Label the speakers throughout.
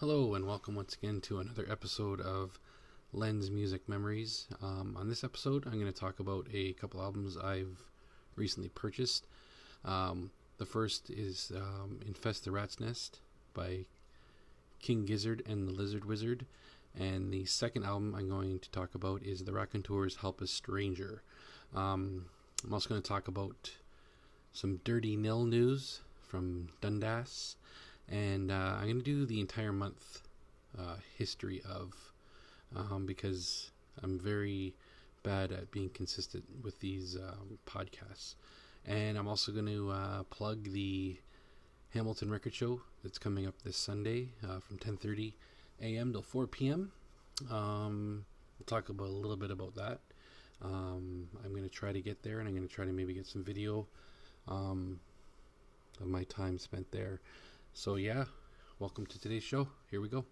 Speaker 1: Hello, and welcome once again to another episode of Lens Music Memories. Um, on this episode, I'm going to talk about a couple albums I've recently purchased. Um, the first is um, Infest the Rat's Nest by King Gizzard and the Lizard Wizard. And the second album I'm going to talk about is The Raconteurs Help a Stranger. Um, I'm also going to talk about some Dirty Nil news from Dundas and uh, I'm to do the entire month uh, history of um, because I'm very bad at being consistent with these um, podcasts. And I'm also to uh, plug the Hamilton Record Show that's coming up this Sunday uh, from 10:30 a.m. till 4 p.m. Um, we'll talk about a little bit about that. Um, I'm going to try to get there, and I'm going to try to maybe get some video um, of my time spent there. So, yeah, welcome to today's show. Here we go.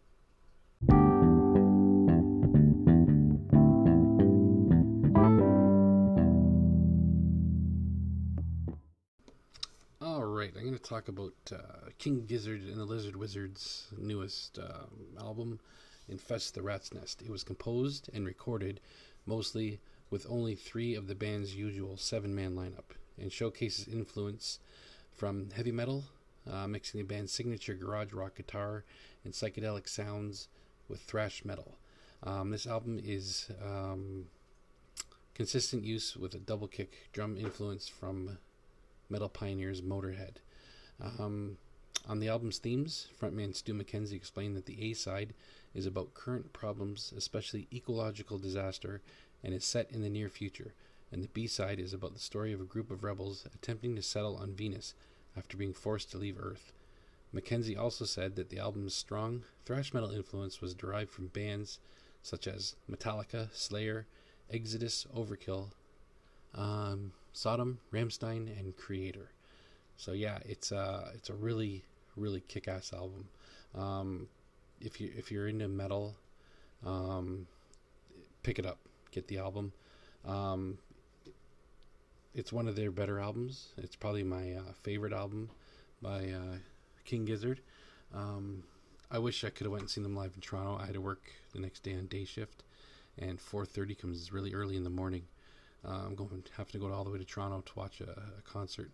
Speaker 1: All right, I'm going to talk about uh, King Gizzard and the Lizard Wizard's newest um, album, Infest the Rat's Nest. It was composed and recorded mostly with only three of the band's usual seven man lineup and showcases influence from heavy metal, uh, mixing the band's signature garage rock guitar and psychedelic sounds with thrash metal. Um, this album is um, consistent use with a double kick drum influence from metal pioneers Motorhead. Um, on the album's themes, frontman Stu Mackenzie explained that the A side is about current problems, especially ecological disaster, and is set in the near future. And the B side is about the story of a group of rebels attempting to settle on Venus after being forced to leave Earth. Mackenzie also said that the album's strong thrash metal influence was derived from bands such as Metallica, Slayer, Exodus, Overkill, um, Sodom, Rammstein, and Kreator. So yeah, it's a it's a really really kick-ass album. Um, if you if you're into metal, um, pick it up, get the album. Um, it's one of their better albums. It's probably my uh, favorite album by uh, King Gizzard. Um, I wish I could have went and seen them live in Toronto. I had to work the next day on day shift, and 4:30 comes really early in the morning. Uh, I'm going to have to go all the way to Toronto to watch a, a concert.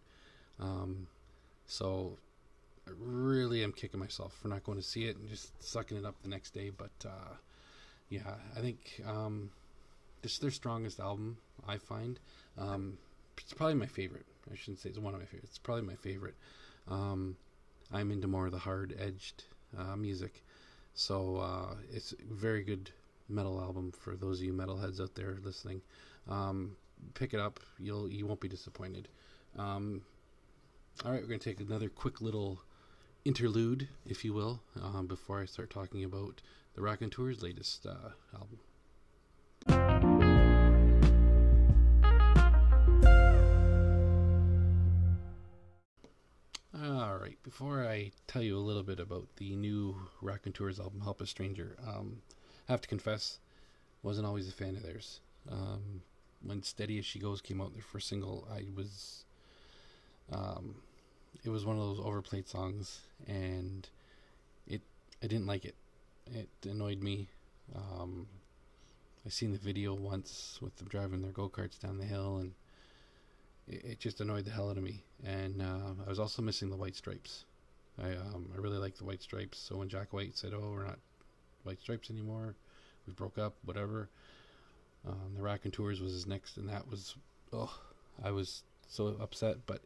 Speaker 1: Um, so I really am kicking myself for not going to see it and just sucking it up the next day. But uh, yeah, I think um, this is their strongest album. I find. Um, it's probably my favorite. I shouldn't say it's one of my favorites. It's probably my favorite. Um, I'm into more of the hard edged uh, music, so uh, it's a very good metal album for those of you metalheads out there listening. Um, pick it up; you'll you won't be disappointed. Um, all right, we're going to take another quick little interlude, if you will, um, before I start talking about the Raconteurs' latest uh, album. All right, before I tell you a little bit about the new Raconteurs album, Help a Stranger, um, I have to confess, wasn't always a fan of theirs. Um, when Steady as She Goes came out, their first single, I was, um, it was one of those overplayed songs, and it, I didn't like it. It annoyed me. Um, I seen the video once with them driving their go karts down the hill, and it, it, just annoyed the hell out of me. And uh, I was also missing the white stripes. I um, I really like the white stripes. So when Jack White said, "Oh, we're not white stripes anymore," we broke up, whatever. Um, the Raconteurs was his next, and that was oh, I was so upset. But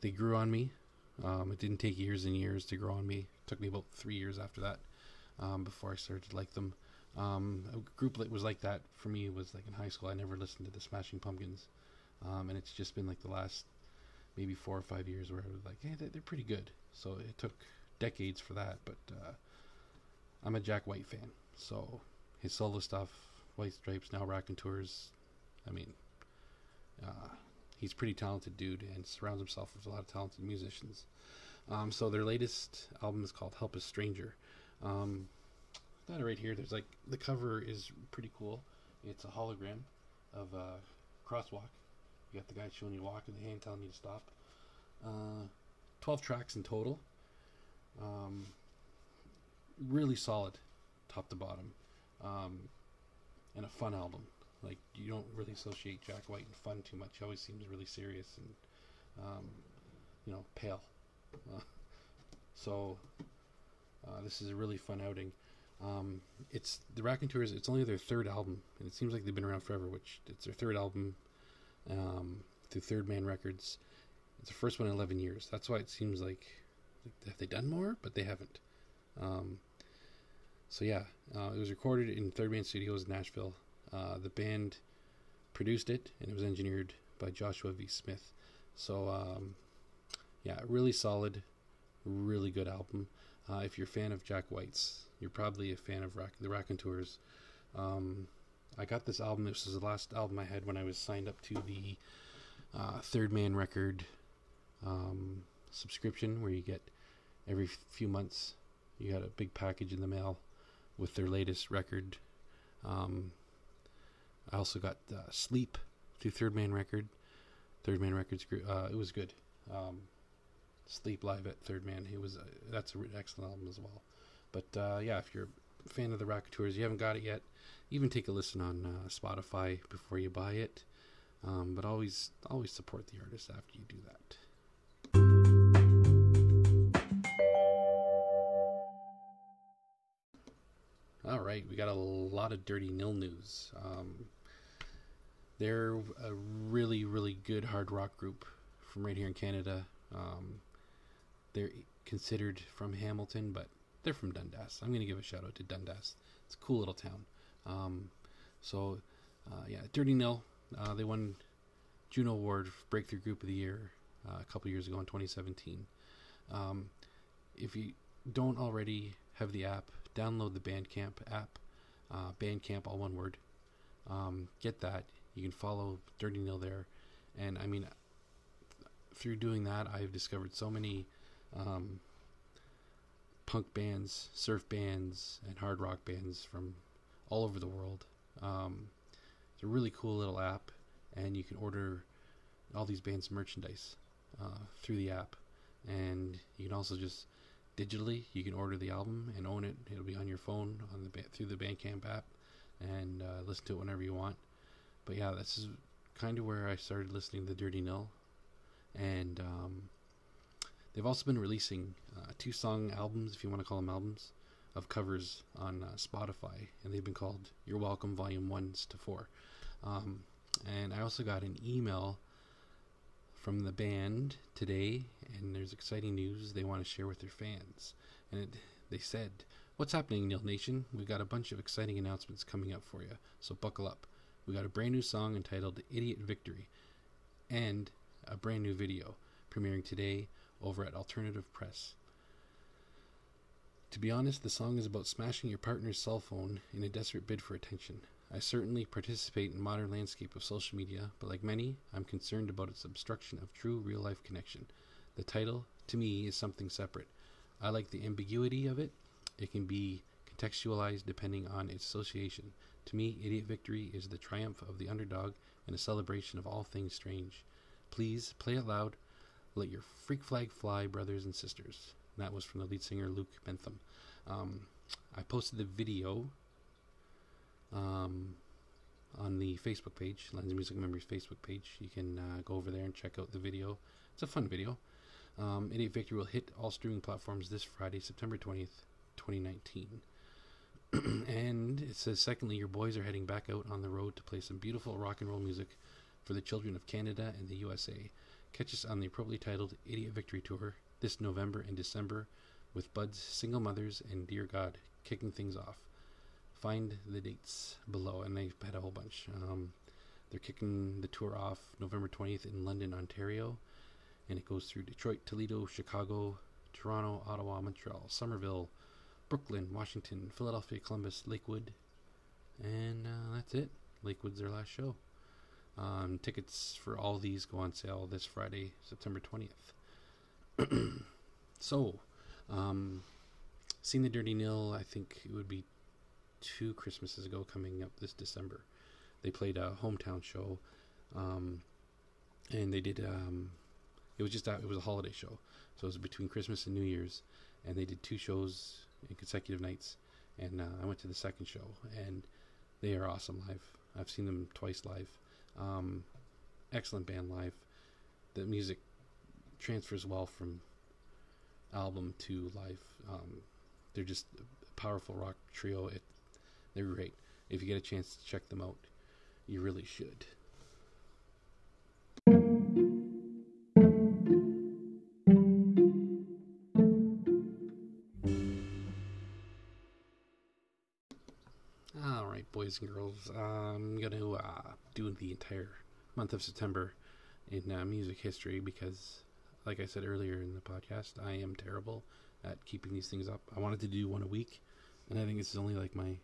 Speaker 1: they grew on me. Um, it didn't take years and years to grow on me. It took me about three years after that um, before I started to like them. Um, a group that was like that for me was like in high school. I never listened to the Smashing Pumpkins, um, and it's just been like the last maybe four or five years where I was like, hey, they're, pretty good. So it took decades for that, but uh, I'm a Jack White fan. So his solo stuff, White Stripes, now Raconteurs. I mean, uh, he's a pretty talented dude and surrounds himself with a lot of talented musicians. Um, so their latest album is called Help a Stranger. Um, got it right here. There's like the cover is pretty cool. It's a hologram of a crosswalk. You got the guy showing you walk and the hand telling you to stop. Uh, Twelve tracks in total. Um, really solid, top to bottom, um, and a fun album. Like you don't really associate Jack White and fun too much. He always seems really serious and um, you know pale. Uh, so uh, this is a really fun outing. Um, it's the Raconteurs. It's only their third album, and it seems like they've been around forever. Which it's their third album um, through Third Man Records. It's the first one in 11 years. That's why it seems like have they done more, but they haven't. Um, so yeah, uh, it was recorded in Third Man Studios in Nashville. Uh, the band produced it, and it was engineered by Joshua V. Smith. So um, yeah, really solid, really good album. Uh, if you're a fan of Jack White's, you're probably a fan of Rack- the Raconteurs. Um, I got this album. This was the last album I had when I was signed up to the uh, Third Man Record um, subscription, where you get every few months you got a big package in the mail with their latest record. Um, I also got uh, Sleep through Third Man Record. Third Man Records, uh, it was good. Um, Sleep live at Third Man, it was that's an excellent album as well. But uh, yeah, if you're fan of the Raconteurs, you haven't got it yet, even take a listen on uh, Spotify before you buy it. Um, but always, always support the artist after you do that. All right, we got a lot of dirty nil news. Um, they're a really, really good hard rock group from right here in Canada. Um, they're considered from Hamilton, but they're from Dundas. I'm going to give a shout out to Dundas. It's a cool little town. Um, so, uh, yeah, Dirty Nil. Uh, they won Juno Award Breakthrough Group of the Year uh, a couple years ago in 2017. Um, if you don't already have the app, download the Bandcamp app. Uh, Bandcamp, all one word. Um, get that. You can follow Dirty Nil there. And I mean, through doing that, I've discovered so many um, punk bands, surf bands, and hard rock bands from all over the world. Um, it's a really cool little app, and you can order all these bands' merchandise uh, through the app. And you can also just digitally, you can order the album and own it. It'll be on your phone on the through the Bandcamp app, and uh, listen to it whenever you want. But yeah, this is kind of where I started listening to Dirty Nil, and um, they've also been releasing uh, two song albums, if you want to call them albums, of covers on uh, Spotify, and they've been called "You're Welcome" Volume Ones to Four. Um, and I also got an email from the band today, and there's exciting news they want to share with their fans. And it, they said, What's happening, Nil Nation? We've got a bunch of exciting announcements coming up for you, so buckle up. We got a brand new song entitled Idiot Victory and a brand new video premiering today over at Alternative Press. To be honest, the song is about smashing your partner's cell phone in a desperate bid for attention. I certainly participate in modern landscape of social media, but like many, I'm concerned about its obstruction of true real life connection. The title, to me, is something separate. I like the ambiguity of it. It can be contextualized depending on its association. To me, Idiot Victory is the triumph of the underdog and a celebration of all things strange. Please play it loud. Let your freak flag fly, brothers and sisters. And that was from the lead singer Luke Bentham. Um, I posted the video um, on the Facebook page, Lens Music Memories Facebook page. You can uh, go over there and check out the video. It's a fun video. Um, Idiot Victory will hit all streaming platforms this Friday, September 20th, 2019. and it says, secondly, your boys are heading back out on the road to play some beautiful rock and roll music for the children of Canada and the USA. Catch us on the appropriately titled Idiot Victory Tour this November and December with Bud's Single Mothers and Dear God kicking things off find the dates below, and they've had a whole bunch. Um, they're kicking the tour off November 20th in London, Ontario, and it goes through Detroit, Toledo, Chicago, Toronto, Ottawa, Montreal, Somerville, Brooklyn, Washington, Philadelphia, Columbus, Lakewood, and uh, that's it. Lakewood's their last show. Um, tickets for all these go on sale this Friday, September 20th. so, um, seeing the Dirty Nil, I think it would be two Christmases ago, coming up this December. They played a hometown show, um, and they did. Um, it was just a, it was a holiday show, so it was between Christmas and New Year's, and they did two shows in consecutive nights, and uh, I went to the second show, and they are awesome live. I've seen them twice live. Um, excellent band live. The music transfers well from album to live. Um, they're just a powerful rock trio. It, they're great. If you get a chance to check them out, you really should. Boys and girls. I'm going to uh, do the entire month of September in uh, music history because, like I said earlier in the podcast, I am terrible at keeping these things up. I wanted to do one a week, and I think this is only like my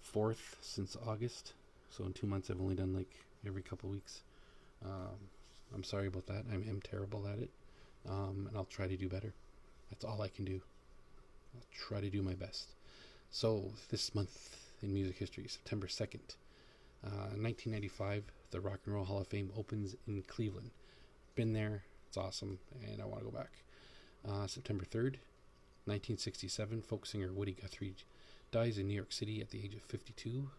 Speaker 1: fourth since August. So in two months, I've only done like every couple weeks. Um, I'm sorry about that. I am terrible at it, um, and I'll try to do better. That's all I can do. I'll try to do my best. So this month in music history, September 2nd, uh, 1995, the Rock and Roll Hall of Fame opens in Cleveland. Been there, it's awesome, and I want to go back. Uh, September 3rd, 1967, folk singer Woody Guthrie dies in New York City at the age of 52.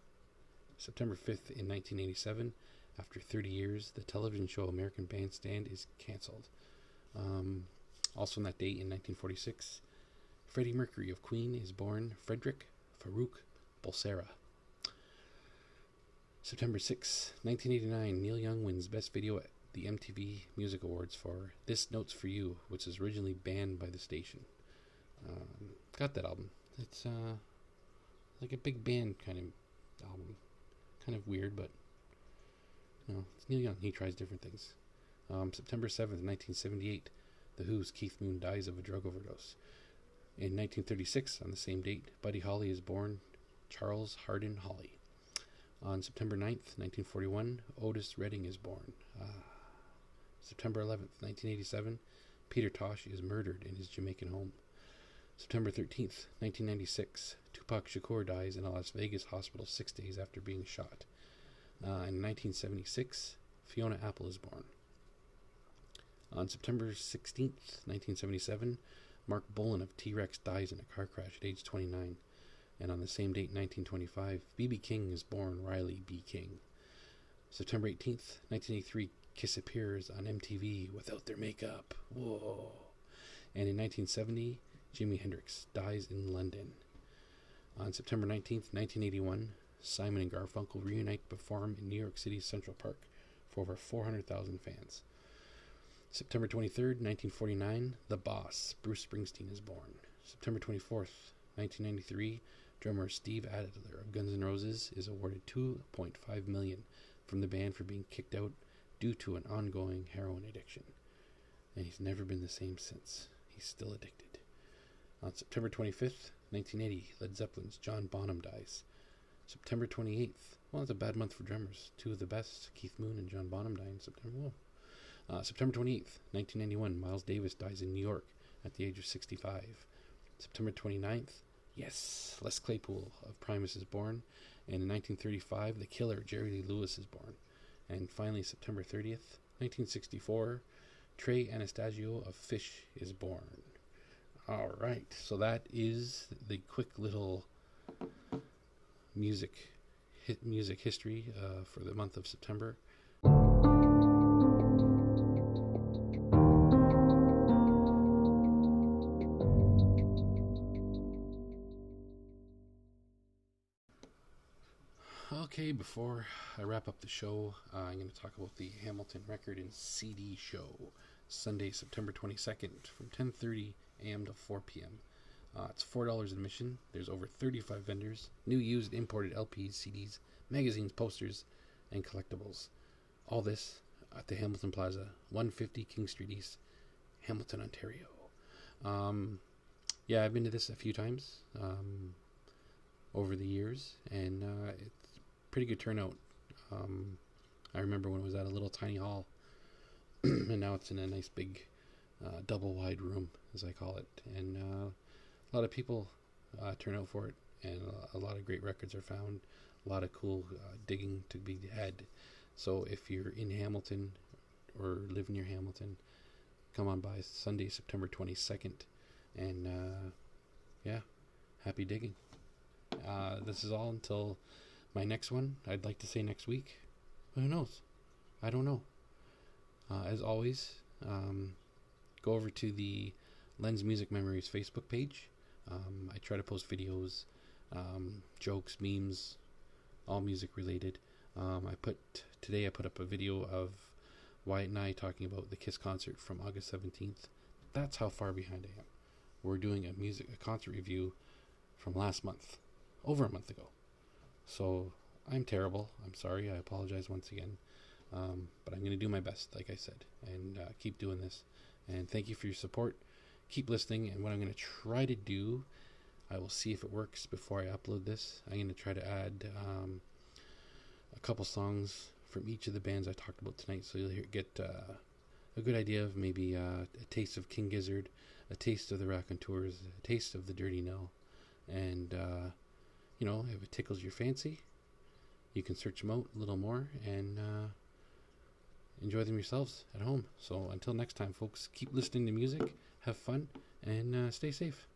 Speaker 1: September 5th, in 1987, after 30 years, the television show American Bandstand is canceled. Um, also on that date in 1946, Freddie Mercury of Queen is born Frederick Farouk Bulsara. September 6, 1989, Neil Young wins Best Video at the MTV Music Awards for This Note's For You, which was originally banned by the station. Um, got that album. It's uh, like a big band kind of album. Kind of weird, but you know, it's Neil Young. He tries different things. Um, September 7th, 1978, The Who's Keith Moon dies of a drug overdose. In 1936, on the same date, Buddy Holly is born Charles Hardin Holly. On September 9th, 1941, Otis Redding is born. Uh, September 11th, 1987, Peter Tosh is murdered in his Jamaican home. September 13th, 1996, Tupac Shakur dies in a Las Vegas hospital six days after being shot. Uh, in 1976, Fiona Apple is born. On September 16th, 1977, Marc Bolan of T Rex dies in a car crash at age 29. And on the same date, 1925, B.B. King is born Riley B. King. September 18th, 1983, Kiss appears on MTV without their makeup. Whoa. And in 1970, Jimi Hendrix dies in London. On September 19th, 1981, Simon and Garfunkel reunite to perform in New York City's Central Park for over 400,000 fans. September 23rd, 1949, The Boss, Bruce Springsteen, is born. September 24th, 1993, drummer Steve Adler of Guns N' Roses is awarded 2.5 million from the band for being kicked out due to an ongoing heroin addiction. And he's never been the same since. He's still addicted. On September 25th, 1980, Led Zeppelin's John Bonham dies. September 28th, well, it's a bad month for drummers. Two of the best, Keith Moon and John Bonham, die in September. Uh, September 28th, 1991, Miles Davis dies in New York at the age of 65. September 29th, yes, Les Claypool of Primus is born. And in 1935, the killer Jerry Lee Lewis is born. And finally, September 30th, 1964, Trey Anastasio of Phish is born. All right, so that is the quick little music hit music history uh, for the month of September. Before I wrap up the show, uh, I'm going to talk about the Hamilton Record and CD show, Sunday, September 22nd, from 10:30 a.m. to 4 p.m. Uh, it's four dollars admission. There's over 35 vendors, new, used, imported LPs, CDs, magazines, posters, and collectibles. All this at the Hamilton Plaza, 150 King Street East, Hamilton, Ontario. Um, yeah, I've been to this a few times um, over the years, and uh, it's pretty good turnout. Um, I remember when it was at a little tiny hall, and now it's in a nice big uh, double wide room, as I call it, and uh, a lot of people uh, turn out for it, and a, lot of great records are found. A lot of cool uh, digging to be had. So if you're in Hamilton or live near Hamilton, come on by Sunday, September 22nd, and uh, yeah, happy digging. Uh, this is all until my next one. I'd like to say next week. But who knows? I don't know. Uh, as always, um, go over to the Lens Music Memories Facebook page. Um, I try to post videos, um, jokes, memes, all music related. Um, I put today. I put up a video of Wyatt and I talking about the Kiss concert from August seventeenth. That's how far behind I am. We're doing a music a concert review from last month, over a month ago. So I'm terrible. I'm sorry. I apologize once again. Um, but I'm going to do my best, like I said, and uh, keep doing this. And thank you for your support. Keep listening. And what I'm going to try to do, I will see if it works before I upload this. I'm going to try to add um, a couple songs from each of the bands I talked about tonight, so you'll hear, get uh, a good idea of maybe uh, a taste of King Gizzard, a taste of the Raconteurs, a taste of the Dirty Nil, and uh, you know if it tickles your fancy, you can search them out a little more and uh, enjoy them yourselves at home. So until next time, folks, keep listening to music, have fun, and uh, stay safe.